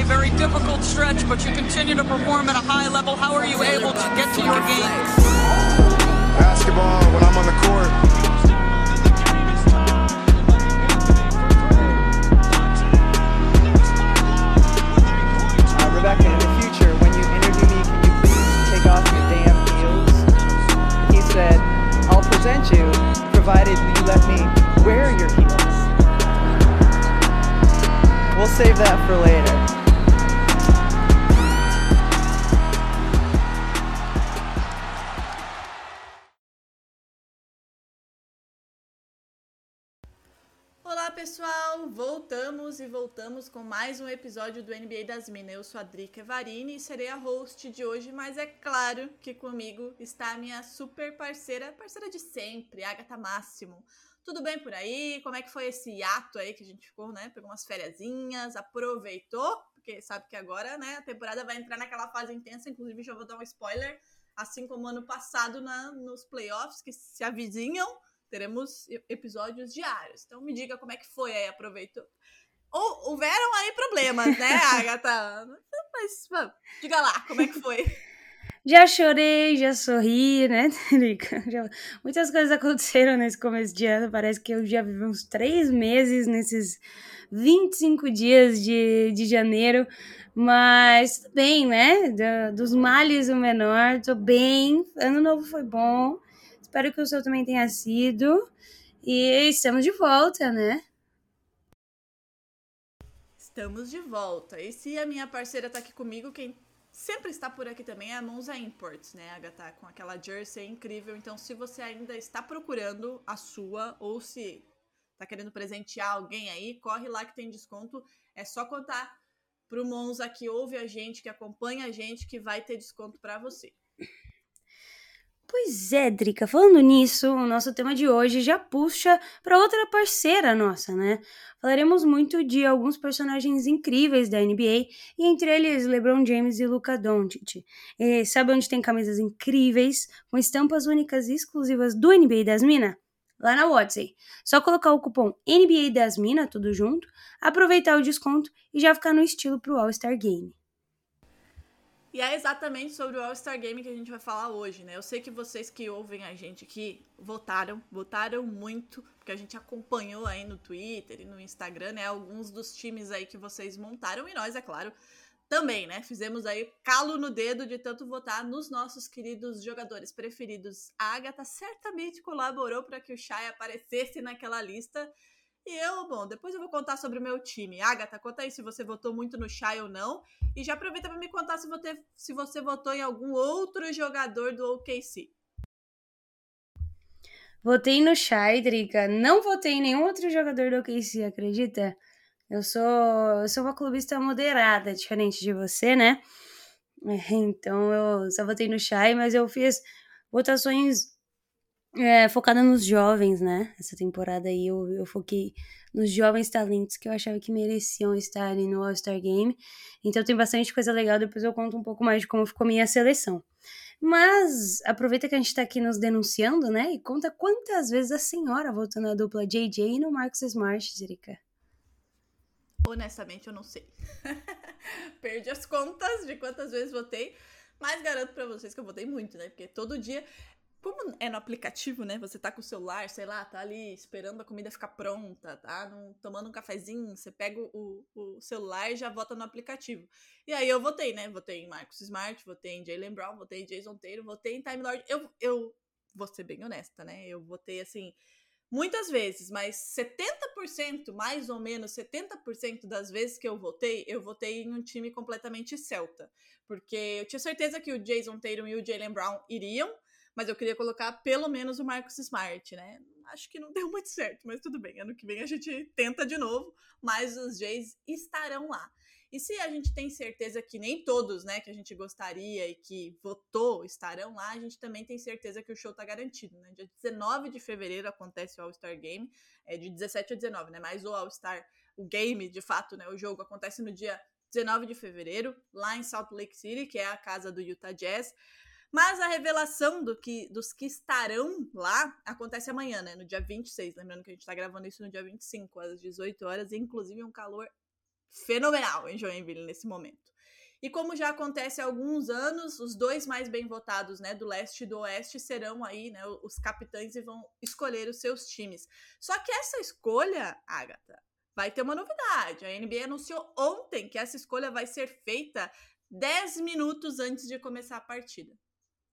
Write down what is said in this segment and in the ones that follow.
a very difficult stretch, but you continue to perform at a high level. How are you able to get to your game? Basketball, when I'm on the court, Rebecca, in the future, when you interview me, can you please take off your damn heels? He said, I'll present you, provided you let me wear your heels. We'll save that for later. Pessoal, voltamos e voltamos com mais um episódio do NBA das Minas. Eu sou a Drica Varini e serei a host de hoje, mas é claro que comigo está a minha super parceira, parceira de sempre, Agatha Máximo. Tudo bem por aí? Como é que foi esse ato aí que a gente ficou, né? Pegou umas fériasinhas, aproveitou, porque sabe que agora, né, a temporada vai entrar naquela fase intensa, inclusive já vou dar um spoiler, assim como ano passado na, nos playoffs que se avizinham teremos episódios diários. Então me diga como é que foi aí, aproveitou. Ou houveram aí problemas, né, Agatha? Mas, vamos, diga lá, como é que foi? Já chorei, já sorri, né? Já- Muitas coisas aconteceram nesse começo de ano. Parece que eu já vivi uns três meses nesses 25 dias de, de janeiro. Mas tudo bem, né? Da- dos males o menor, tô bem. Ano novo foi bom. Espero que o seu também tenha sido. E estamos de volta, né? Estamos de volta. E se a minha parceira tá aqui comigo, quem sempre está por aqui também é a Monza Imports, né, Agatha? Com aquela jersey incrível. Então, se você ainda está procurando a sua, ou se tá querendo presentear alguém aí, corre lá que tem desconto. É só contar pro Monza que ouve a gente, que acompanha a gente, que vai ter desconto para você. Pois é, Drica, falando nisso, o nosso tema de hoje já puxa para outra parceira nossa, né? Falaremos muito de alguns personagens incríveis da NBA, e entre eles LeBron James e Luka Doncic. E sabe onde tem camisas incríveis, com estampas únicas e exclusivas do NBA das Minas? Lá na Watsy. Só colocar o cupom NBA das Minas, tudo junto, aproveitar o desconto e já ficar no estilo pro All-Star Game. E é exatamente sobre o All-Star Game que a gente vai falar hoje, né? Eu sei que vocês que ouvem a gente aqui votaram, votaram muito, porque a gente acompanhou aí no Twitter e no Instagram, né? Alguns dos times aí que vocês montaram, e nós, é claro, também, né? Fizemos aí calo no dedo de tanto votar nos nossos queridos jogadores preferidos. A Agatha certamente colaborou para que o Shai aparecesse naquela lista. E eu, bom, depois eu vou contar sobre o meu time. Agatha, conta aí se você votou muito no Shai ou não. E já aproveita para me contar se você, se você votou em algum outro jogador do OKC. Votei no Shai, Drica. Não votei em nenhum outro jogador do OKC, acredita? Eu sou, eu sou uma clubista moderada, diferente de você, né? Então eu só votei no Shai, mas eu fiz votações é, focadas nos jovens, né? Essa temporada aí eu, eu foquei nos jovens talentos que eu achava que mereciam estar ali no All-Star Game. Então tem bastante coisa legal, depois eu conto um pouco mais de como ficou minha seleção. Mas aproveita que a gente tá aqui nos denunciando, né? E conta quantas vezes a senhora votou na dupla JJ e no Marcus Smart, Zerica. Honestamente, eu não sei. Perdi as contas de quantas vezes votei, mas garanto pra vocês que eu votei muito, né? Porque todo dia, como é no aplicativo, né? Você tá com o celular, sei lá, tá ali esperando a comida ficar pronta, tá tomando um cafezinho, você pega o, o celular e já vota no aplicativo. E aí eu votei, né? Votei em Marcus Smart, votei em Jalen Brown, votei em Jason Taylor, votei em Time Lord. Eu, eu vou ser bem honesta, né? Eu votei assim muitas vezes, mas 70%, mais ou menos 70% das vezes que eu votei, eu votei em um time completamente celta. Porque eu tinha certeza que o Jason Tatum e o Jalen Brown iriam, mas eu queria colocar pelo menos o Marcus Smart, né? Acho que não deu muito certo, mas tudo bem. Ano que vem a gente tenta de novo, mas os Jays estarão lá. E se a gente tem certeza que nem todos, né, que a gente gostaria e que votou estarão lá, a gente também tem certeza que o show tá garantido, né? Dia 19 de fevereiro acontece o All-Star Game, é de 17 a 19, né? Mas o All-Star, o game, de fato, né, o jogo acontece no dia 19 de fevereiro, lá em Salt Lake City, que é a casa do Utah Jazz. Mas a revelação do que, dos que estarão lá acontece amanhã, né? No dia 26. Lembrando que a gente tá gravando isso no dia 25, às 18 horas, e inclusive um calor fenomenal em Joinville nesse momento. E como já acontece há alguns anos, os dois mais bem votados, né, do leste e do oeste, serão aí, né, os capitães e vão escolher os seus times. Só que essa escolha, Agatha, vai ter uma novidade. A NBA anunciou ontem que essa escolha vai ser feita 10 minutos antes de começar a partida.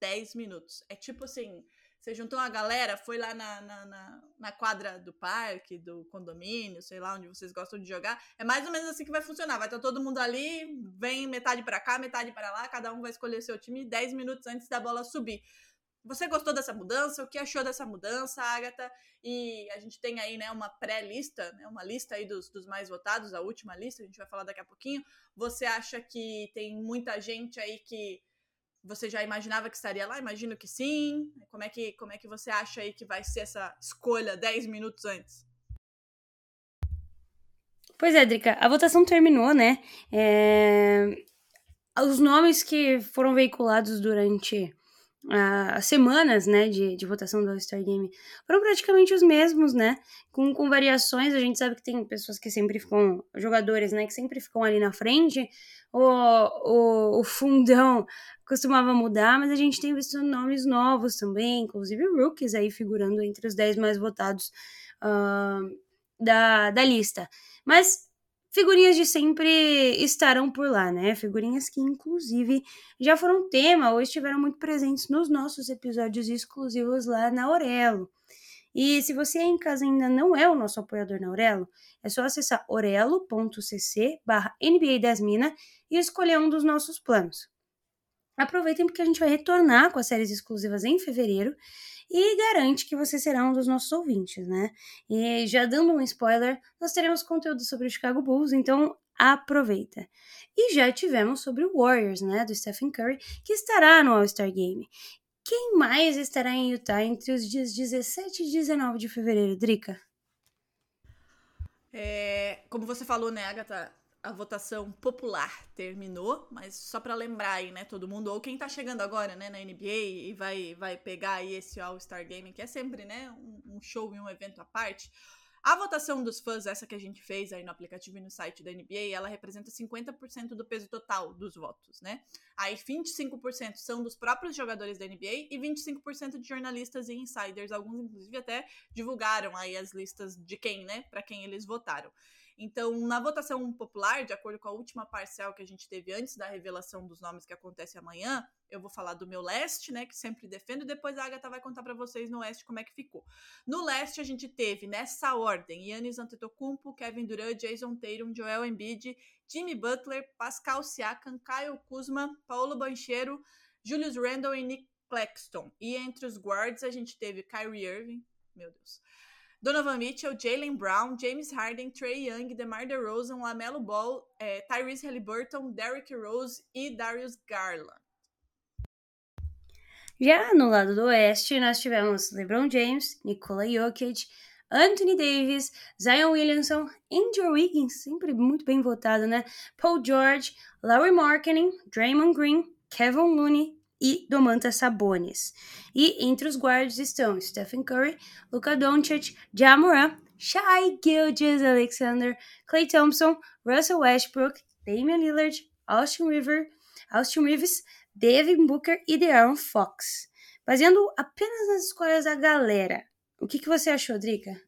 10 minutos. É tipo assim, você juntou uma galera, foi lá na, na, na, na, quadra do parque, do condomínio, sei lá, onde vocês gostam de jogar. É mais ou menos assim que vai funcionar. Vai estar todo mundo ali, vem metade para cá, metade para lá, cada um vai escolher seu time 10 minutos antes da bola subir. Você gostou dessa mudança? O que achou dessa mudança, Agatha? E a gente tem aí, né, uma pré-lista, né, uma lista aí dos, dos mais votados, a última lista, a gente vai falar daqui a pouquinho. Você acha que tem muita gente aí que você já imaginava que estaria lá? Imagino que sim. Como é que, como é que você acha aí que vai ser essa escolha 10 minutos antes? Pois é, Drica, a votação terminou, né? É... Os nomes que foram veiculados durante as semanas, né, de, de votação do All-Star Game foram praticamente os mesmos, né, com, com variações, a gente sabe que tem pessoas que sempre ficam, jogadores, né, que sempre ficam ali na frente, o, o, o fundão costumava mudar, mas a gente tem visto nomes novos também, inclusive rookies aí figurando entre os 10 mais votados uh, da, da lista. Mas figurinhas de sempre estarão por lá, né? Figurinhas que, inclusive, já foram tema ou estiveram muito presentes nos nossos episódios exclusivos lá na Aurelo. E se você em casa ainda não é o nosso apoiador na Aurelo, é só acessar orelo.cc barra NBA 10 Mina e escolher um dos nossos planos. Aproveitem porque a gente vai retornar com as séries exclusivas em fevereiro e garante que você será um dos nossos ouvintes, né? E já dando um spoiler, nós teremos conteúdo sobre o Chicago Bulls, então aproveita. E já tivemos sobre o Warriors, né, do Stephen Curry, que estará no All-Star Game. Quem mais estará em Utah entre os dias 17 e 19 de fevereiro, Drica? É, como você falou, né, Agatha, a votação popular terminou, mas só para lembrar aí, né, todo mundo, ou quem tá chegando agora, né, na NBA e vai, vai pegar aí esse All-Star Game, que é sempre, né, um, um show e um evento à parte. A votação dos fãs, essa que a gente fez aí no aplicativo e no site da NBA, ela representa 50% do peso total dos votos, né? Aí 25% são dos próprios jogadores da NBA e 25% de jornalistas e insiders, alguns inclusive até divulgaram aí as listas de quem, né, para quem eles votaram. Então, na votação popular, de acordo com a última parcial que a gente teve antes da revelação dos nomes que acontece amanhã, eu vou falar do meu leste, né, que sempre defendo, e depois a Agatha vai contar para vocês no oeste como é que ficou. No leste a gente teve nessa ordem: Yannis Antetokounmpo, Kevin Durant, Jason Tatum, Joel Embiid, Jimmy Butler, Pascal Siakam, Kyle Kuzma, Paulo Banchero, Julius Randle e Nick Claxton. E entre os guards a gente teve Kyrie Irving, meu Deus. Donovan Mitchell, Jalen Brown, James Harden, Trey Young, DeMar DeRozan, LaMelo Ball, é, Tyrese Halliburton, Derrick Rose e Darius Garland. Já no lado do oeste, nós tivemos LeBron James, Nikola Jokic, Anthony Davis, Zion Williamson, Andrew Wiggins, sempre muito bem votado, né? Paul George, Larry Marketing, Draymond Green, Kevin Looney, e Domantas Sabonis. E entre os guardas estão Stephen Curry, Luka Doncic, Jamoran, Shai Gilgis Alexander, Clay Thompson, Russell Westbrook, Damian Lillard, Austin River, Austin Reeves, Devin Booker e De'Aaron Fox. Baseando apenas nas escolhas da galera, o que, que você achou, Drica?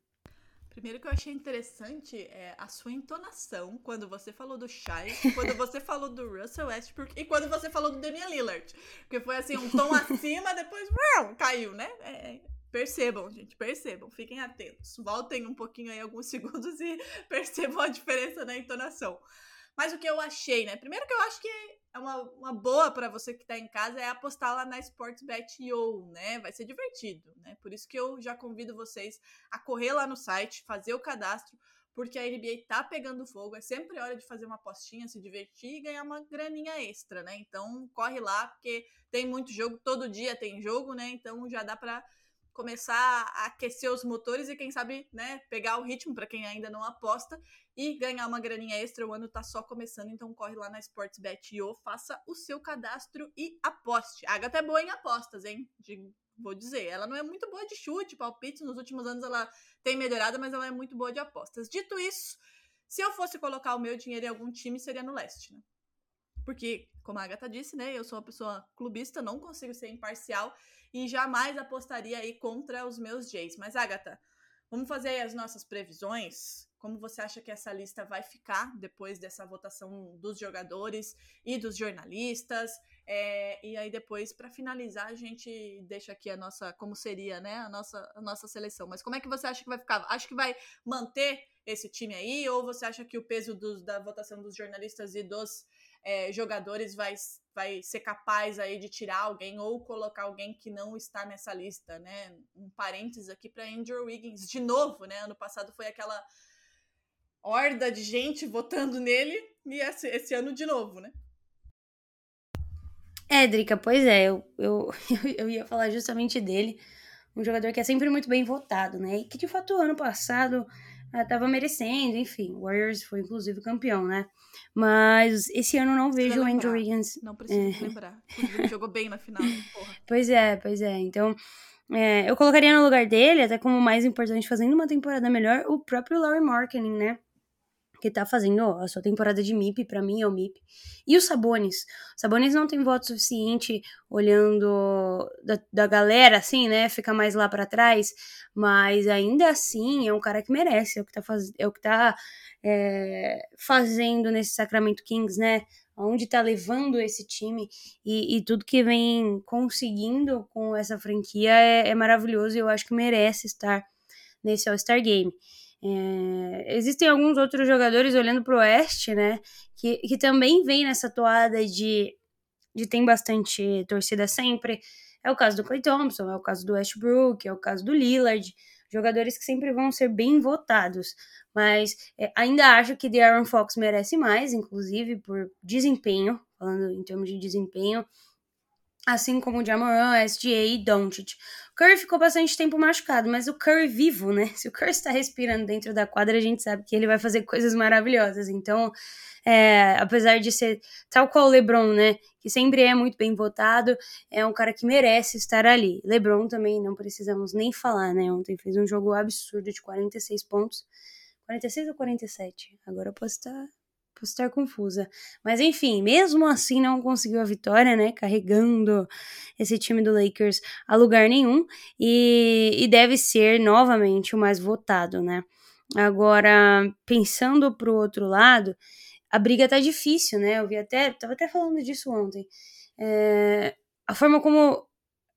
Primeiro que eu achei interessante é a sua entonação quando você falou do Shai, quando você falou do Russell Westbrook e quando você falou do Damian Lillard. Porque foi assim, um tom acima, depois caiu, né? É, é, percebam, gente, percebam, fiquem atentos. Voltem um pouquinho aí, alguns segundos e percebam a diferença na entonação. Mas o que eu achei, né? Primeiro que eu acho que é uma, uma boa para você que está em casa é apostar lá na Sportsbet.io, né? Vai ser divertido, né? Por isso que eu já convido vocês a correr lá no site, fazer o cadastro, porque a NBA tá pegando fogo. É sempre hora de fazer uma apostinha, se divertir e ganhar uma graninha extra, né? Então corre lá, porque tem muito jogo, todo dia tem jogo, né? Então já dá para começar a aquecer os motores e quem sabe, né, pegar o ritmo para quem ainda não aposta e ganhar uma graninha extra. O ano tá só começando, então corre lá na Sportsbet.io, faça o seu cadastro e aposte. A Agatha é boa em apostas, hein? De, vou dizer, ela não é muito boa de chute, palpite, nos últimos anos ela tem melhorado, mas ela é muito boa de apostas. Dito isso, Se eu fosse colocar o meu dinheiro em algum time, seria no leste, né? Porque, como a Agatha disse, né? Eu sou uma pessoa clubista, não consigo ser imparcial e jamais apostaria aí contra os meus Jays. Mas, Agatha, vamos fazer aí as nossas previsões. Como você acha que essa lista vai ficar depois dessa votação dos jogadores e dos jornalistas? É, e aí depois, para finalizar, a gente deixa aqui a nossa, como seria, né, a nossa, a nossa seleção. Mas como é que você acha que vai ficar? Acho que vai manter esse time aí? Ou você acha que o peso dos, da votação dos jornalistas e dos é, jogadores vai, vai ser capaz aí de tirar alguém ou colocar alguém que não está nessa lista, né? Um parênteses aqui para Andrew Wiggins de novo, né? Ano passado foi aquela horda de gente votando nele e esse, esse ano de novo, né? É, Drica, pois é, eu, eu, eu ia falar justamente dele, um jogador que é sempre muito bem votado, né? E que de fato ano passado estava uh, merecendo, enfim, o Warriors foi inclusive campeão, né? Mas esse ano não vejo o Andrew Wiggins. Não preciso é. lembrar. jogou bem na final. Porra. Pois é, pois é. Então, é, eu colocaria no lugar dele, até como mais importante, fazendo uma temporada melhor, o próprio Laurie Marketing, né? Que tá fazendo a sua temporada de MIP, para mim é o MIP. E o Sabonis. O Sabonis não tem voto suficiente olhando da, da galera, assim, né? Fica mais lá para trás. Mas ainda assim é um cara que merece. É o que tá, faz, é o que tá é, fazendo nesse Sacramento Kings, né? Onde tá levando esse time e, e tudo que vem conseguindo com essa franquia é, é maravilhoso e eu acho que merece estar nesse All-Star Game. É, existem alguns outros jogadores olhando para o Oeste, né? Que, que também vem nessa toada de, de tem bastante torcida sempre. É o caso do Clay Thompson, é o caso do Westbrook, é o caso do Lillard. Jogadores que sempre vão ser bem votados. Mas é, ainda acho que The Aaron Fox merece mais, inclusive por desempenho, falando em termos de desempenho assim como o Jamoran, SGA e Doncic. Curry ficou bastante tempo machucado, mas o Curry vivo, né? Se o Curry está respirando dentro da quadra, a gente sabe que ele vai fazer coisas maravilhosas. Então, é, apesar de ser tal qual o LeBron, né? Que sempre é muito bem votado, é um cara que merece estar ali. LeBron também não precisamos nem falar, né? Ontem fez um jogo absurdo de 46 pontos. 46 ou 47? Agora eu posso estar Posso estar confusa. Mas enfim, mesmo assim não conseguiu a vitória, né? Carregando esse time do Lakers a lugar nenhum. E, e deve ser novamente o mais votado, né? Agora, pensando pro outro lado, a briga tá difícil, né? Eu vi até. Tava até falando disso ontem. É, a forma como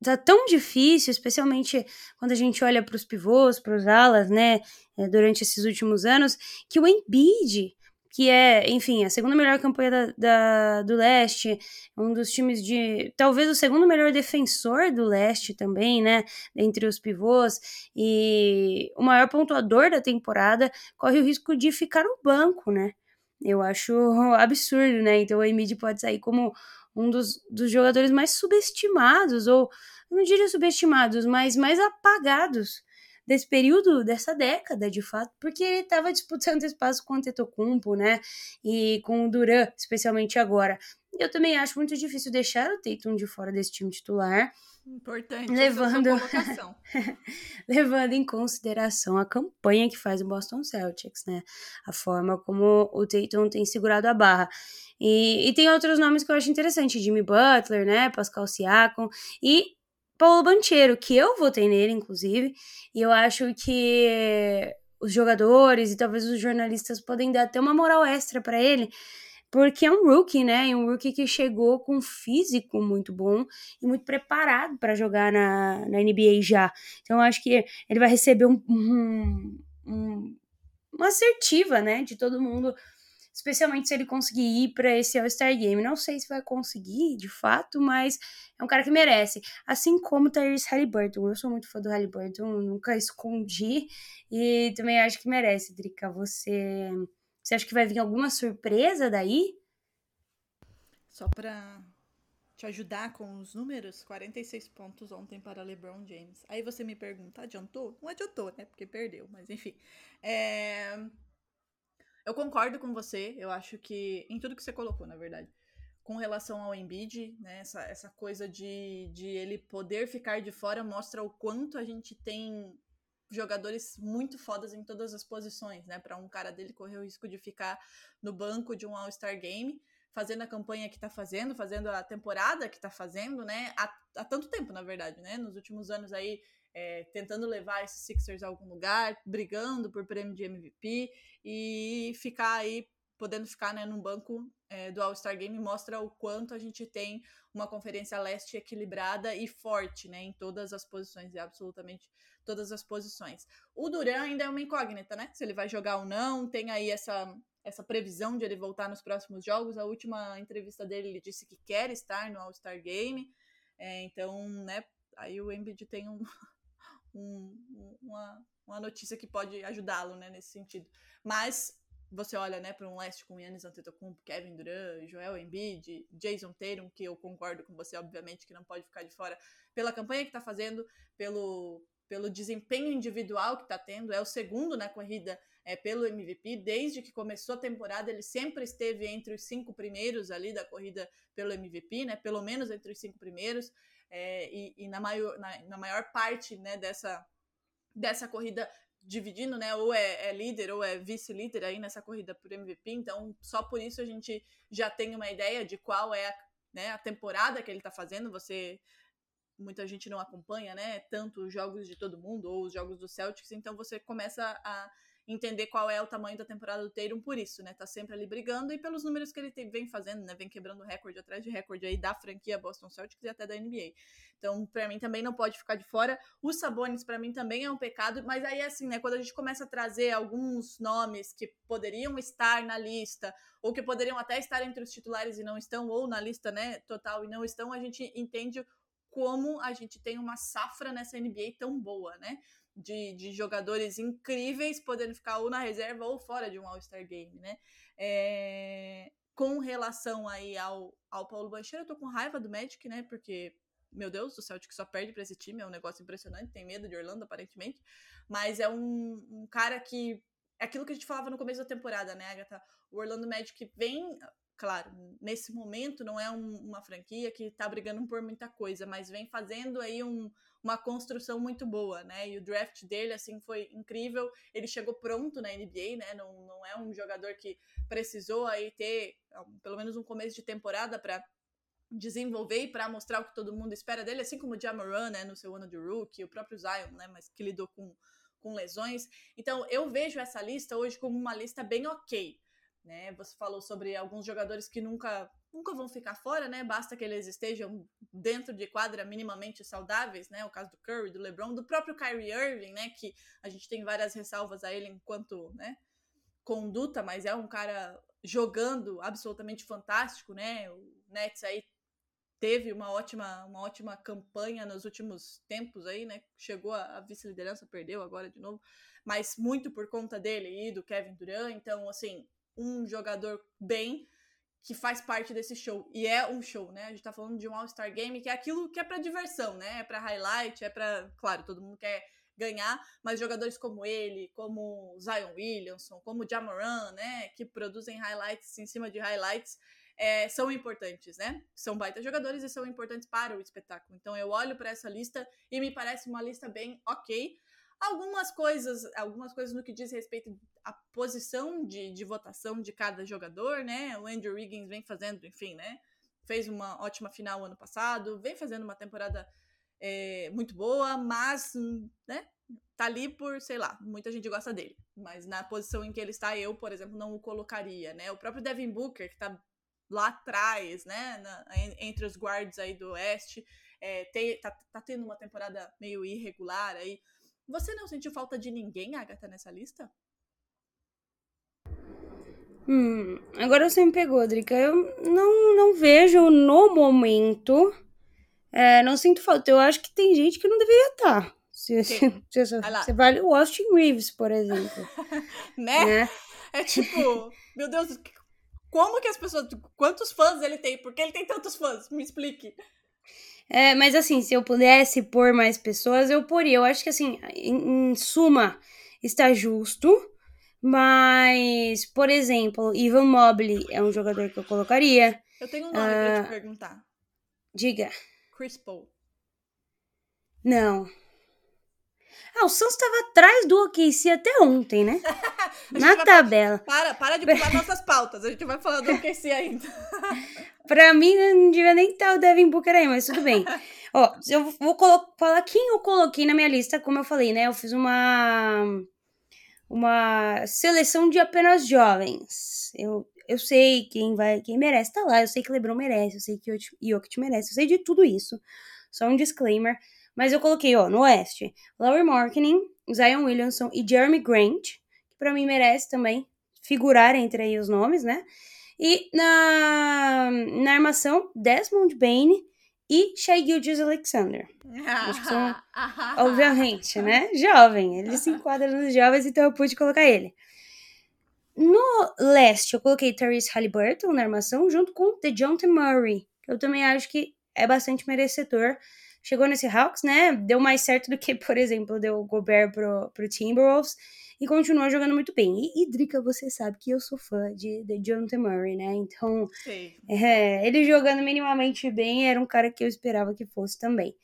tá tão difícil, especialmente quando a gente olha para os pivôs, para os alas, né, é, durante esses últimos anos, que o Embiid que é, enfim, a segunda melhor campanha da, da, do leste, um dos times de. talvez o segundo melhor defensor do leste também, né? Entre os pivôs, e o maior pontuador da temporada, corre o risco de ficar no banco, né? Eu acho absurdo, né? Então o Emid pode sair como um dos, dos jogadores mais subestimados, ou não diria subestimados, mas mais apagados desse período, dessa década, de fato, porque ele estava disputando espaço com o Antetokounmpo, né, e com o Duran, especialmente agora. Eu também acho muito difícil deixar o Tatum de fora desse time titular. Importante levando levando em consideração a campanha que faz o Boston Celtics, né? A forma como o Tatum tem segurado a barra. E, e tem outros nomes que eu acho interessante, Jimmy Butler, né? Pascal Siakam e Paulo Banchero, que eu votei nele, inclusive, e eu acho que os jogadores e talvez os jornalistas podem dar até uma moral extra para ele, porque é um rookie, né? E um rookie que chegou com um físico muito bom e muito preparado para jogar na, na NBA já. Então eu acho que ele vai receber um, um, um, uma assertiva, né? De todo mundo especialmente se ele conseguir ir para esse All-Star Game. Não sei se vai conseguir, de fato, mas é um cara que merece. Assim como Tyrese Halliburton. Eu sou muito fã do Halliburton, nunca escondi e também acho que merece, Drica. Você, você acha que vai vir alguma surpresa daí? Só para te ajudar com os números, 46 pontos ontem para LeBron James. Aí você me pergunta, adiantou? Não adiantou, né? Porque perdeu, mas enfim. É... Eu concordo com você, eu acho que. Em tudo que você colocou, na verdade. Com relação ao Embiid, né? Essa, essa coisa de, de ele poder ficar de fora mostra o quanto a gente tem jogadores muito fodas em todas as posições, né? Para um cara dele correr o risco de ficar no banco de um All-Star Game, fazendo a campanha que tá fazendo, fazendo a temporada que tá fazendo, né? Há, há tanto tempo, na verdade, né? Nos últimos anos aí, é, tentando levar esses Sixers a algum lugar, brigando por prêmio de MVP e ficar aí podendo ficar né, num banco é, do All-Star Game mostra o quanto a gente tem uma conferência leste equilibrada e forte, né, em todas as posições, e absolutamente todas as posições. O Duran ainda é uma incógnita, né, se ele vai jogar ou não, tem aí essa, essa previsão de ele voltar nos próximos jogos, a última entrevista dele, ele disse que quer estar no All-Star Game, é, então, né, aí o Embiid tem um, um, uma, uma notícia que pode ajudá-lo, né, nesse sentido. Mas você olha, né, para um leste com Yannis Antetokounmpo, Kevin Durant, Joel Embiid, Jason Tatum, que eu concordo com você, obviamente, que não pode ficar de fora pela campanha que está fazendo, pelo, pelo desempenho individual que está tendo, é o segundo na corrida é, pelo MVP, desde que começou a temporada ele sempre esteve entre os cinco primeiros ali da corrida pelo MVP, né, pelo menos entre os cinco primeiros, é, e, e na, maior, na, na maior parte né, dessa, dessa corrida dividindo, né? Ou é, é líder ou é vice-líder aí nessa corrida por MVP. Então, só por isso a gente já tem uma ideia de qual é a, né, a temporada que ele tá fazendo. Você. Muita gente não acompanha, né? Tanto os jogos de todo mundo ou os jogos do Celtics, então você começa a entender qual é o tamanho da temporada do Tatum por isso, né? Tá sempre ali brigando e pelos números que ele tem, vem fazendo, né? Vem quebrando recorde atrás de recorde aí da franquia Boston Celtics e até da NBA. Então, para mim também não pode ficar de fora. O Sabonis para mim também é um pecado, mas aí assim, né, quando a gente começa a trazer alguns nomes que poderiam estar na lista ou que poderiam até estar entre os titulares e não estão ou na lista, né, total e não estão, a gente entende como a gente tem uma safra nessa NBA tão boa, né? De, de jogadores incríveis podendo ficar ou na reserva ou fora de um All-Star Game, né? É, com relação aí ao, ao Paulo Bancheiro, eu tô com raiva do Magic, né? Porque, meu Deus, o Celtic só perde para esse time, é um negócio impressionante, tem medo de Orlando, aparentemente. Mas é um, um cara que. É aquilo que a gente falava no começo da temporada, né, Agatha? O Orlando Magic vem claro, nesse momento não é um, uma franquia que está brigando por muita coisa, mas vem fazendo aí um, uma construção muito boa, né? E o draft dele, assim, foi incrível. Ele chegou pronto na NBA, né? Não, não é um jogador que precisou aí ter pelo menos um começo de temporada para desenvolver e para mostrar o que todo mundo espera dele, assim como o Jamoran, né, no seu ano de rookie, o próprio Zion, né, mas que lidou com, com lesões. Então, eu vejo essa lista hoje como uma lista bem ok. Né? Você falou sobre alguns jogadores que nunca, nunca vão ficar fora, né? Basta que eles estejam dentro de quadra minimamente saudáveis, né? O caso do Curry, do LeBron, do próprio Kyrie Irving, né? Que a gente tem várias ressalvas a ele enquanto, né? Conduta, mas é um cara jogando absolutamente fantástico, né? O Nets aí teve uma ótima, uma ótima campanha nos últimos tempos aí, né? Chegou a, vice-liderança, perdeu agora de novo, mas muito por conta dele e do Kevin Durant. Então, assim, um jogador bem que faz parte desse show. E é um show, né? A gente tá falando de um All-Star Game que é aquilo que é para diversão, né? É para highlight, é para, claro, todo mundo quer ganhar, mas jogadores como ele, como Zion Williamson, como Jamoran, né, que produzem highlights em cima de highlights, é, são importantes, né? São baita jogadores e são importantes para o espetáculo. Então eu olho para essa lista e me parece uma lista bem ok. Algumas coisas, algumas coisas no que diz respeito à posição de, de votação de cada jogador, né? O Andrew Wiggins vem fazendo, enfim, né? Fez uma ótima final ano passado, vem fazendo uma temporada é, muito boa, mas, né? Tá ali por, sei lá, muita gente gosta dele. Mas na posição em que ele está, eu, por exemplo, não o colocaria, né? O próprio Devin Booker, que tá lá atrás, né? Na, entre os guards aí do Oeste, é, tem, tá, tá tendo uma temporada meio irregular aí. Você não sentiu falta de ninguém, Agatha, nessa lista? Hum, agora você me pegou, Drica. Eu não, não vejo no momento. É, não sinto falta. Eu acho que tem gente que não deveria estar. Se, se, se, se você vale o Austin Reeves, por exemplo. né? né? É tipo, meu Deus, como que as pessoas. Quantos fãs ele tem? Por que ele tem tantos fãs? Me explique. É, mas assim, se eu pudesse pôr mais pessoas, eu poria. Eu acho que assim, em, em suma, está justo. Mas, por exemplo, Ivan Mobley é um jogador que eu colocaria. Eu tenho um nome uh, pra te ah, perguntar. Diga. Chris Paul. Não. Ah, o Suns estava atrás do OKC até ontem, né? Na tabela. Para, para de pular nossas pautas. A gente vai falar do OKC ainda. Pra mim, não devia nem estar o Devin Booker aí, mas tudo bem. Ó, eu vou falar quem eu coloquei na minha lista, como eu falei, né? Eu fiz uma uma seleção de apenas jovens. Eu, eu sei quem vai, quem merece estar lá, eu sei que LeBron merece, eu sei que Jokic- merece, eu sei de tudo isso. Só um disclaimer. Mas eu coloquei, ó, no Oeste, Laurie Marketing, Zion Williamson e Jeremy Grant, que pra mim merece também figurar entre aí os nomes, né? E na, na armação, Desmond Bain e Shai Gilgeous Alexander. Acho que são- Obviamente, né? Jovem. Ele se enquadra nos jovens, então eu pude colocar ele. No leste, eu coloquei Therese Halliburton na armação, junto com DeJounte Murray, que eu também acho que é bastante merecedor. Chegou nesse Hawks, né? Deu mais certo do que, por exemplo, deu o Gobert pro, pro Timberwolves e continuou jogando muito bem. E, e Drica, você sabe que eu sou fã de DeJounte Murray, né? Então, é, ele jogando minimamente bem era um cara que eu esperava que fosse também.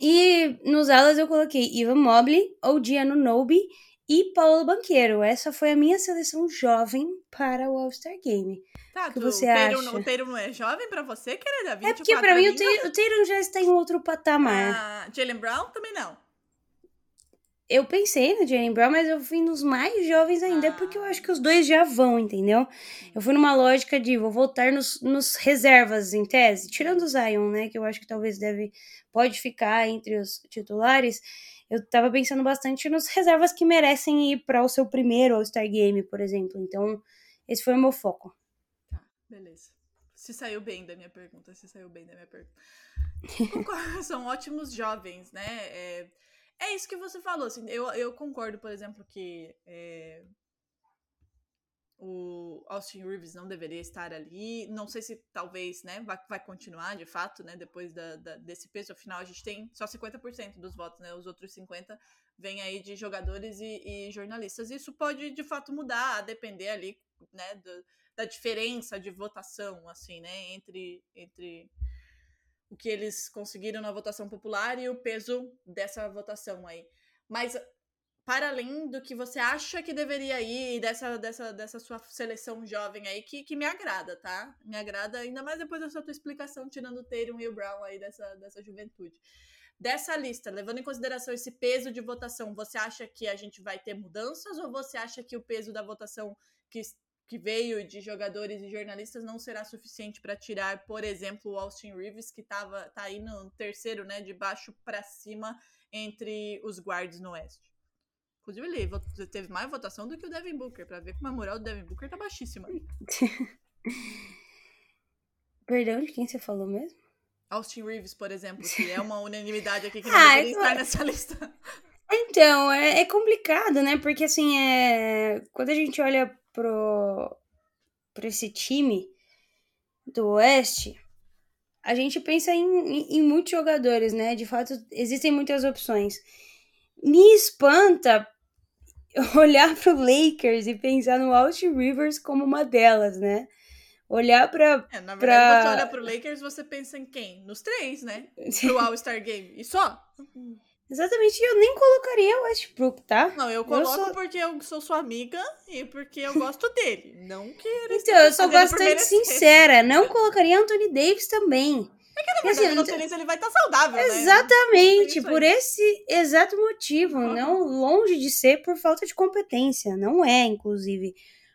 E nos alas eu coloquei Ivan Mobley, OG Anunoby e Paulo Banqueiro. Essa foi a minha seleção jovem para o All-Star Game. Tá, O que você o Tatum, acha? o Tatum não é jovem pra você, querida? 24 É porque pra mim o não. Tatum o Tatum já está em outro patamar. Ah, Jalen Brown também não. Eu pensei no Jalen Brown, mas eu fui nos mais jovens ainda, porque eu acho que os dois já vão, entendeu? Eu fui numa lógica de vou voltar nos, nos reservas, em tese, tirando o Zion, né, que eu acho que talvez deve, pode ficar entre os titulares. Eu tava pensando bastante nos reservas que merecem ir para o seu primeiro All-Star Game, por exemplo. Então, esse foi o meu foco. Tá, beleza. Se saiu bem da minha pergunta, se saiu bem da minha pergunta. Concordo, São ótimos jovens, né? É, é isso que você falou, assim, eu, eu concordo, por exemplo, que é, o Austin Reeves não deveria estar ali. Não sei se talvez, né, vai, vai continuar de fato, né, depois da, da- desse peso. Afinal, a gente tem só 50% dos votos, né? Os outros 50% vêm aí de jogadores e, e jornalistas. Isso pode, de fato, mudar, a depender ali, né, do- da diferença de votação, assim, né, entre, entre o que eles conseguiram na votação popular e o peso dessa votação aí. Mas para além do que você acha que deveria ir dessa, dessa, dessa sua seleção jovem aí, que, que me agrada, tá? Me agrada, ainda mais depois dessa tua explicação, tirando o Tatum e o Brown aí dessa, dessa juventude. Dessa lista, levando em consideração esse peso de votação, você acha que a gente vai ter mudanças ou você acha que o peso da votação que, que veio de jogadores e jornalistas não será suficiente para tirar, por exemplo, o Austin Reeves, que tava, tá aí no terceiro, né, de baixo para cima entre os guards no Oeste? Inclusive, ele teve mais votação do que o Devin Booker, pra ver como a moral do Devin Booker tá baixíssima. Perdão, de quem você falou mesmo? Austin Reeves, por exemplo, que é uma unanimidade aqui que não Ah, deveria então- estar nessa lista. Então, é, é complicado, né? Porque assim, é... quando a gente olha pro, pro esse time do Oeste, a gente pensa em, em, em muitos jogadores, né? De fato, existem muitas opções. Me espanta olhar pro Lakers e pensar no Austin Rivers como uma delas, né? Olhar pra. É, na verdade, Pra- você olha pro Lakers, você pensa em quem? Nos três, né? Pro All-Star Game. E só? Exatamente, eu nem colocaria o Westbrook, tá? Não, eu coloco sou- porque eu sou sua amiga e porque eu gosto dele. Não que ele Então, eu sou bastante sincera. Não colocaria Anthony Davis também. É que, na Porque, verdade, assim, no tennis ele vai estar saudável, né? Exatamente, aí. por esse exato motivo. Uhum. Não longe de ser por falta de competência. Não é, inclusive.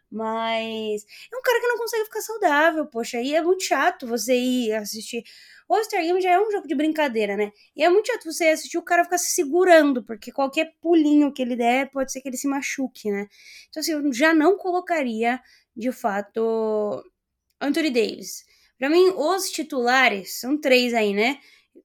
Mas é um cara que não consegue ficar saudável, poxa. E é muito chato você ir assistir. O Game já é um jogo de brincadeira, né? E é muito chato você assistir o cara ficar se segurando, porque qualquer pulinho que ele der pode ser que ele se machuque, né? Então, assim, eu já não colocaria, de fato, Anthony Davis. Pra mim, os titulares, são três aí, né?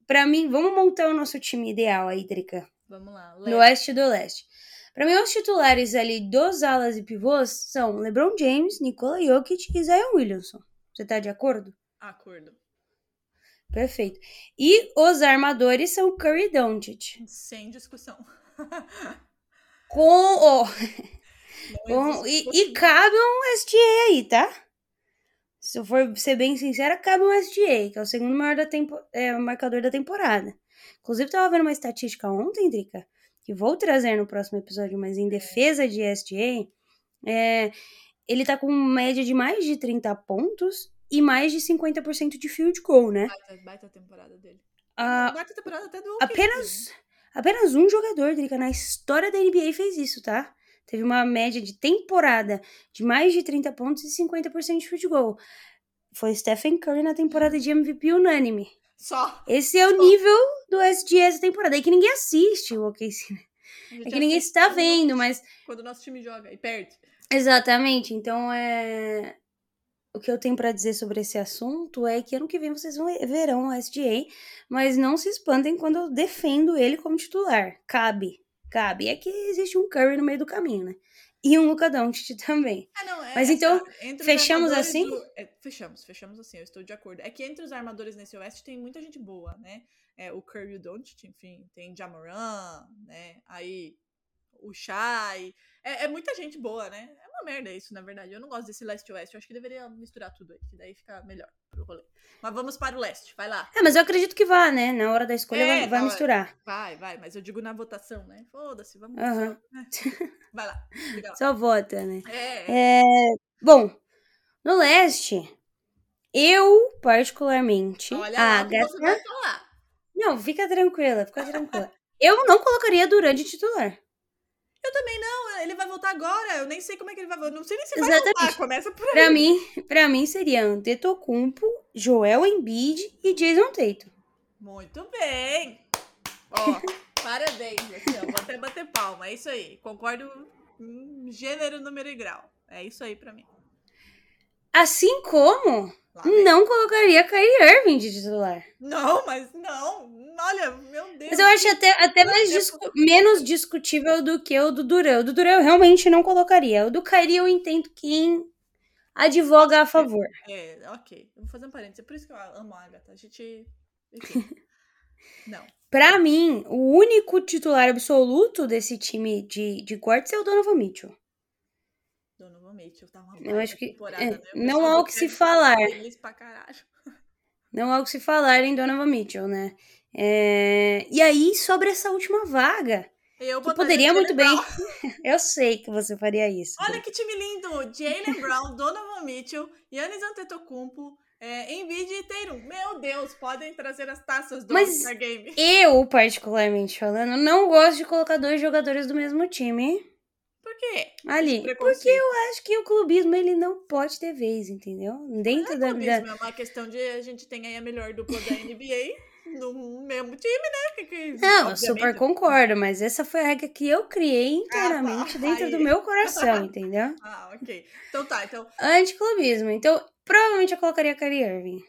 Pra mim, vamos montar o nosso time ideal aí, Drica. Vamos lá. No Léo. oeste e do leste. Pra mim, os titulares ali dos alas e pivôs são LeBron James, Nikola Jokic e Zion Williamson. Você tá de acordo? Acordo. Perfeito. E os armadores são Curry e Doncic. Sem discussão. Com o... Com- e, e cabe um SGA aí, tá? Se eu for ser bem sincera, cabe um SGA, que é o segundo maior da tempo, é, marcador da temporada. Inclusive, tava vendo uma estatística ontem, Drica, que vou trazer no próximo episódio, mas em defesa de SGA, é, ele tá com média de mais de 30 pontos e mais de 50% de field goal, né? Baita, baita temporada dele. Ah, baita temporada até do apenas, apenas um jogador, Drica, na história da NBA fez isso, tá? Teve uma média de temporada de mais de 30 pontos e 50% de field goal. Foi Stephen Curry na temporada de MVP unânime. Só. Esse é o nível do SG essa temporada. É que ninguém assiste o OKC, né? É que ninguém está vendo, mas Quando o nosso time joga e perde. Exatamente. Então, é... o que eu tenho pra dizer sobre esse assunto é que ano que vem vocês vão verão o SGA, mas não se espantem quando eu defendo ele como titular. Cabe, cabe. É que existe um Curry no meio do caminho, né? E um Luka Doncic também. Ah, não, é, Mas então, fechamos assim? do- é, fechamos, fechamos assim, eu estou de acordo. É que entre os armadores nesse Oeste tem muita gente boa, né? É, o Curry e o Doncic, enfim, tem Jamoran, né? Aí o Shai. É, é muita gente boa, né? É uma merda isso, na verdade. Eu não gosto desse leste-oeste. Eu acho que deveria misturar tudo aí, que daí fica melhor pro rolê. Mas vamos para o leste, vai lá. É, mas eu acredito que vá, né? Na hora da escolha É, vai, vai hora. misturar. Vai, vai, mas eu digo na votação, né? Foda-se, vamos. Aham. Vai lá. Só vota, né? É, É, bom, no leste, eu particularmente, olha a lá falar. Não, fica tranquila, fica tranquila. Eu não colocaria Durant de titular. Eu também não, ele vai voltar agora. Eu nem sei como é que ele vai voltar. Não sei nem se vai Exatamente. voltar. Começa por aí. Pra mim, pra mim seria Antetokounmpo, Joel Embiid e Jason Tatum. Muito bem. Ó, parabéns, assim, ó, vou até bater palma. É isso aí. Concordo em gênero, número e grau. É isso aí pra mim. Assim como não colocaria Kyrie Irving de titular. Não, mas não. Olha, meu Deus. Mas eu acho até, até mais discu- menos discutível do que o do Duran. O do Duran eu realmente não colocaria. O do Kyrie eu entendo quem advoga a favor. É, ok. Eu vou fazer um parênteses. É por isso que eu amo a Agatha. A gente. Enfim. não. Pra mim, o único titular absoluto desse time de, de quartos é o Donovan Mitchell. Donovan Mitchell tá uma Eu acho que temporada, é, né? Não há o que se falar. Não há o que se falar em Donovan Mitchell, né? É, E aí, sobre essa última vaga, Eu que poderia muito bem. Eu sei que você faria isso. Olha que time lindo! Jalen Brown, Donovan Mitchell, Yannis Antetokounmpo, é, Embiid e Tatum. Meu Deus, podem trazer as taças do Mas- Game. Eu, particularmente falando, não gosto de colocar dois jogadores do mesmo time quê? ali. Porque eu acho que o clubismo ele não pode ter vez, entendeu? Dentro É da, clubismo, da- é uma questão de a gente tem aí a melhor dupla da NBA no mesmo time, né? Que, que, Não, eu super concordo, mas essa foi a regra que eu criei internamente tá. dentro do Aí. meu coração, entendeu? Ah, ok. Então tá, então. Anticlubismo. Então, provavelmente eu colocaria Kyrie Irving.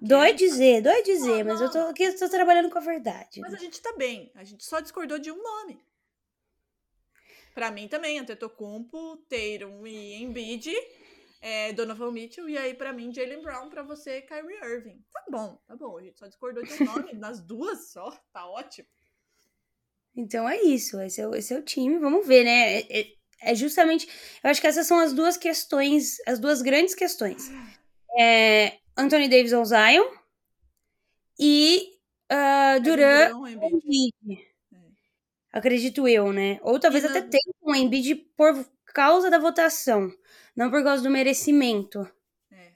Dói dizer, dói dizer, mas eu tô aqui, eu tô trabalhando com a verdade. Mas né? a gente tá bem. A gente só discordou de um nome. Pra mim também, Antetokounmpo, Tatum e Embiid, é, Donovan Mitchell, e aí pra mim Jalen Brown, pra você Kyrie Irving. Tá bom, tá bom. A gente só discordou de um nome nas duas só. Tá ótimo. Então é isso, esse é, o- esse é o time, vamos ver, né? É, é- é justamente, eu acho que essas são as duas questões, as duas grandes questões. É, Anthony Davis ou Zion e ah, Duran Durant. É. Acredito eu, né? Ou talvez até tenha um Embiid por causa da votação, não por causa do merecimento. É.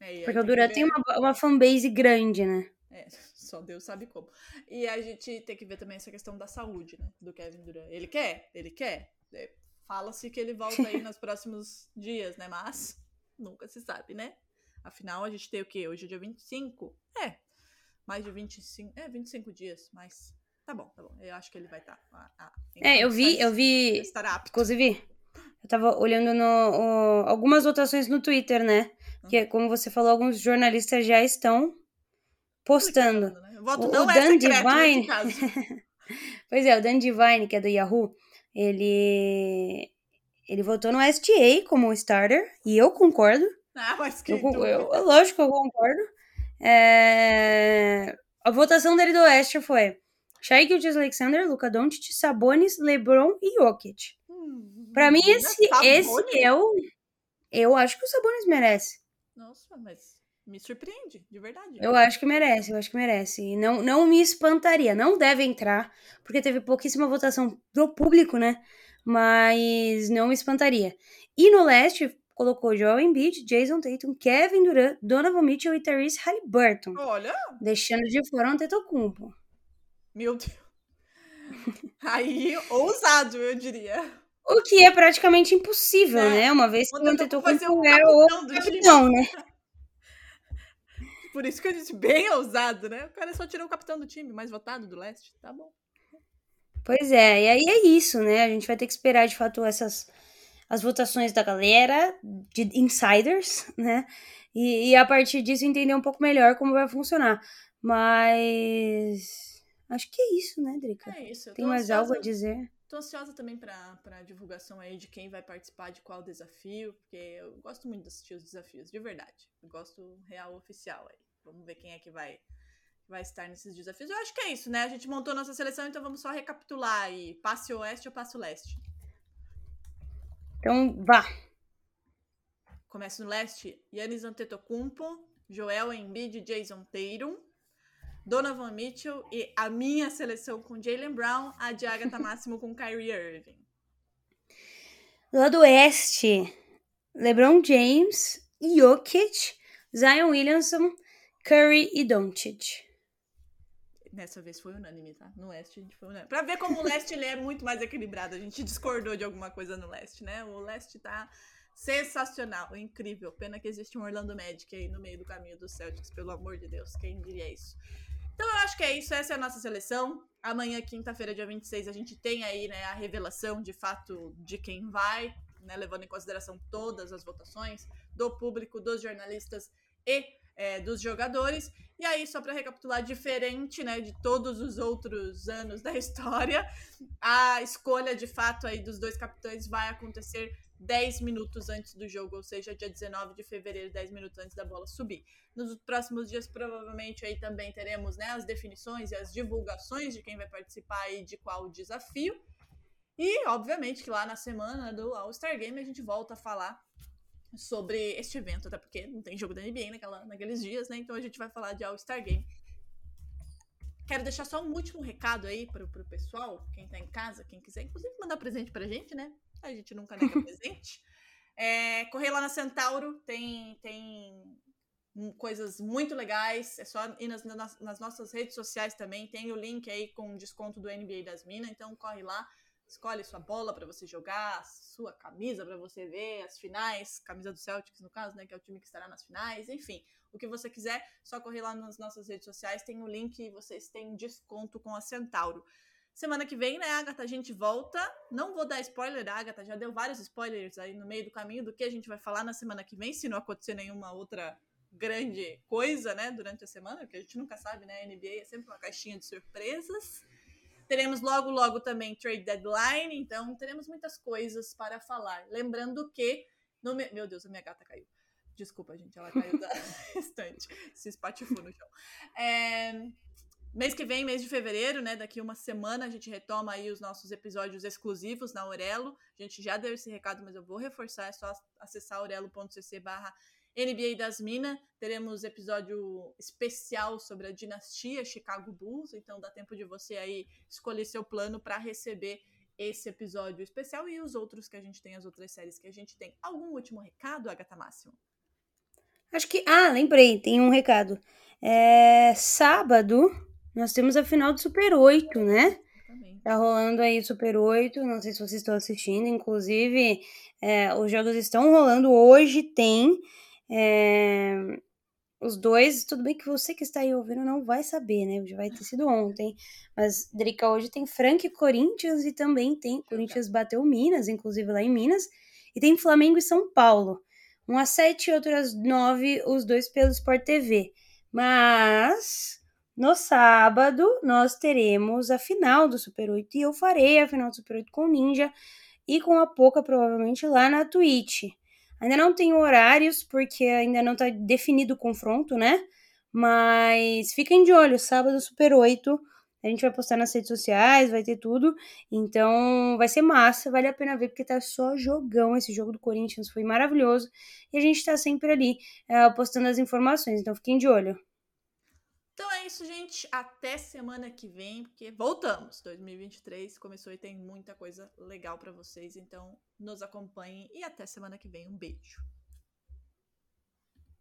É, Porque o Duran tem uma, uma fanbase grande, né? É, só Deus sabe como. E a gente tem que ver também essa questão da saúde, né? Do Kevin Durant. Ele quer? Ele quer. É, Fala-se que ele volta aí nos próximos dias, né? Mas nunca se sabe, né? Afinal, a gente tem o quê? Hoje é dia 25? É. Mais de 25. É, 25 dias, mas. Tá bom, tá bom. Eu acho que ele vai estar. É, eu vi, eu vi. Inclusive, eu tava olhando no, o- algumas votações no Twitter, né? Que, como você falou, alguns jornalistas já estão postando. Né? O voto O- não o é Dan secreto Divine- nesse caso. Pois é, o Dan Divine, que é do Yahoo, ele ele votou no STA como starter, e eu concordo. Ah, mas que Eu, eu- lógico que eu concordo. É, A votação dele do Oeste foi Shai Gilgeous Alexander, Luka Doncic, Sabonis, LeBron e Jokic. Hum, Pra mim, Sabonis? esse, esse é o... Eu acho que o Sabonis merece. Nossa, mas. Me surpreende, de verdade. Eu acho que merece, eu acho que merece. E não, não me espantaria. Não deve entrar, porque teve pouquíssima votação do público, né? Mas não me espantaria. E no leste, colocou Joel Embiid, Jason Tatum, Kevin Durant, Donovan Mitchell e Therese Halliburton. Olha, Deixando de fora um Antetokounmpo. Meu Deus. Aí, ousado, eu diria. O que é praticamente impossível, É, né? Uma vez que o vai ser o é capitão capitão, né? Por isso que eu disse bem ousado, né? O cara só tirou o capitão do time, mais votado do leste. Tá bom. Pois é, e aí é isso, né? A gente vai ter que esperar de fato essas as votações da galera, de insiders, né? E, e a partir disso entender um pouco melhor como vai funcionar. Mas acho que é isso, né, Drica? É isso. Eu Tem mais ansiosa- algo a dizer? Tô ansiosa também pra, pra divulgação aí de quem vai participar de qual desafio, porque eu gosto muito de assistir os desafios, de verdade. Eu gosto real oficial aí. Vamos ver quem é que vai, vai estar nesses desafios. Eu acho que é isso, né? A gente montou nossa seleção, então vamos só recapitular aí. Passe oeste ou passe leste? Então, vá. Começa no leste, Yannis Antetokounmpo, Joel Embiid, Jason Tatum, Donovan Mitchell e a minha seleção com Jalen Brown, a de Agatha Máximo com Kyrie Irving. Do lado oeste, LeBron James, Jokic, Zion Williamson, Curry e Doncic. Nessa vez foi unânime, tá? No leste a gente foi unânime. Pra ver como o leste ele é muito mais equilibrado. A gente discordou de alguma coisa no leste, né? O leste tá sensacional, incrível. Pena que existe um Orlando Magic aí no meio do caminho dos Celtics, pelo amor de Deus. Quem diria isso? Então eu acho que é isso. Essa é a nossa seleção. Amanhã, quinta-feira, dia 26, a gente tem aí né, a revelação de fato de quem vai, né? Levando em consideração todas as votações do público, dos jornalistas e é, dos jogadores. E aí, só para recapitular, diferente né, de todos os outros anos da história, a escolha de fato aí dos dois capitães vai acontecer 10 minutos antes do jogo, ou seja, dia 19 de fevereiro, 10 minutos antes da bola subir. Nos próximos dias, provavelmente, aí também teremos né, as definições e as divulgações de quem vai participar e de qual desafio. E, obviamente, que lá na semana do All-Star Game a gente volta a falar sobre este evento, até porque não tem jogo da NBA naquela, naqueles dias, né? Então a gente vai falar de All-Star Game. Quero deixar só um último recado aí pro, pro pessoal, quem tá em casa, quem quiser, inclusive mandar presente pra gente, né? A gente nunca nega presente. É, correr lá na Centauro, tem, tem coisas muito legais. É só ir nas, nas, nas nossas redes sociais também. Tem o link aí com desconto do NBA das Minas, então corre lá. Escolhe sua bola para você jogar, sua camisa para você ver, as finais, camisa do Celtics no caso, né, que é o time que estará nas finais, enfim, o que você quiser, só correr lá nas nossas redes sociais, tem o link e vocês têm desconto com a Centauro. Semana que vem, né, Agatha, a gente volta. Não vou dar spoiler, Agatha já deu vários spoilers aí no meio do caminho do que a gente vai falar na semana que vem, se não acontecer nenhuma outra grande coisa, né, durante a semana, porque a gente nunca sabe, né, a NBA é sempre uma caixinha de surpresas. Teremos logo, logo também trade deadline, então teremos muitas coisas para falar. Lembrando que. No me... Meu Deus, a minha gata caiu. Desculpa, gente, ela caiu da estante. Se espatifou no chão. É... Mês que vem, mês de fevereiro, né? Daqui uma semana a gente retoma aí os nossos episódios exclusivos na Aurelo. A gente já deu esse recado, mas eu vou reforçar. É só acessar aurelo.cc barra NBA das Minas, teremos episódio especial sobre a dinastia Chicago Bulls, então dá tempo de você aí escolher seu plano para receber esse episódio especial e os outros que a gente tem, as outras séries que a gente tem. Algum último recado, Agatha Máximo? Acho que. Ah, lembrei, tem um recado. É, sábado, nós temos a final do Super 8, né? Também. Tá rolando aí Super 8, não sei se vocês estão assistindo, inclusive é, os jogos estão rolando hoje, tem. É, os dois, tudo bem que você que está aí ouvindo não vai saber, né? Já vai ter sido ontem. Mas, Drica, hoje tem Frank e Corinthians e também tem. Corinthians bateu Minas, inclusive lá em Minas. E tem Flamengo e São Paulo. Um às sete e outro às nove, os dois pelo Sport TV. Mas no sábado nós teremos a final do Super 8 e eu farei a final do Super 8 com o Ninja e com a Poca provavelmente lá na Twitch. Ainda não tenho horários porque ainda não tá definido o confronto, né? Mas fiquem de olho, sábado Super 8 A gente vai postar nas redes sociais, vai ter tudo. Então vai ser massa, vale a pena ver, porque tá só jogão. Esse jogo do Corinthians foi maravilhoso. E a gente tá sempre ali uh, postando as informações, então fiquem de olho. Então é isso, gente. Até semana que vem, porque voltamos. 2023 começou e tem muita coisa legal para vocês. Então nos acompanhem e até semana que vem. Um beijo.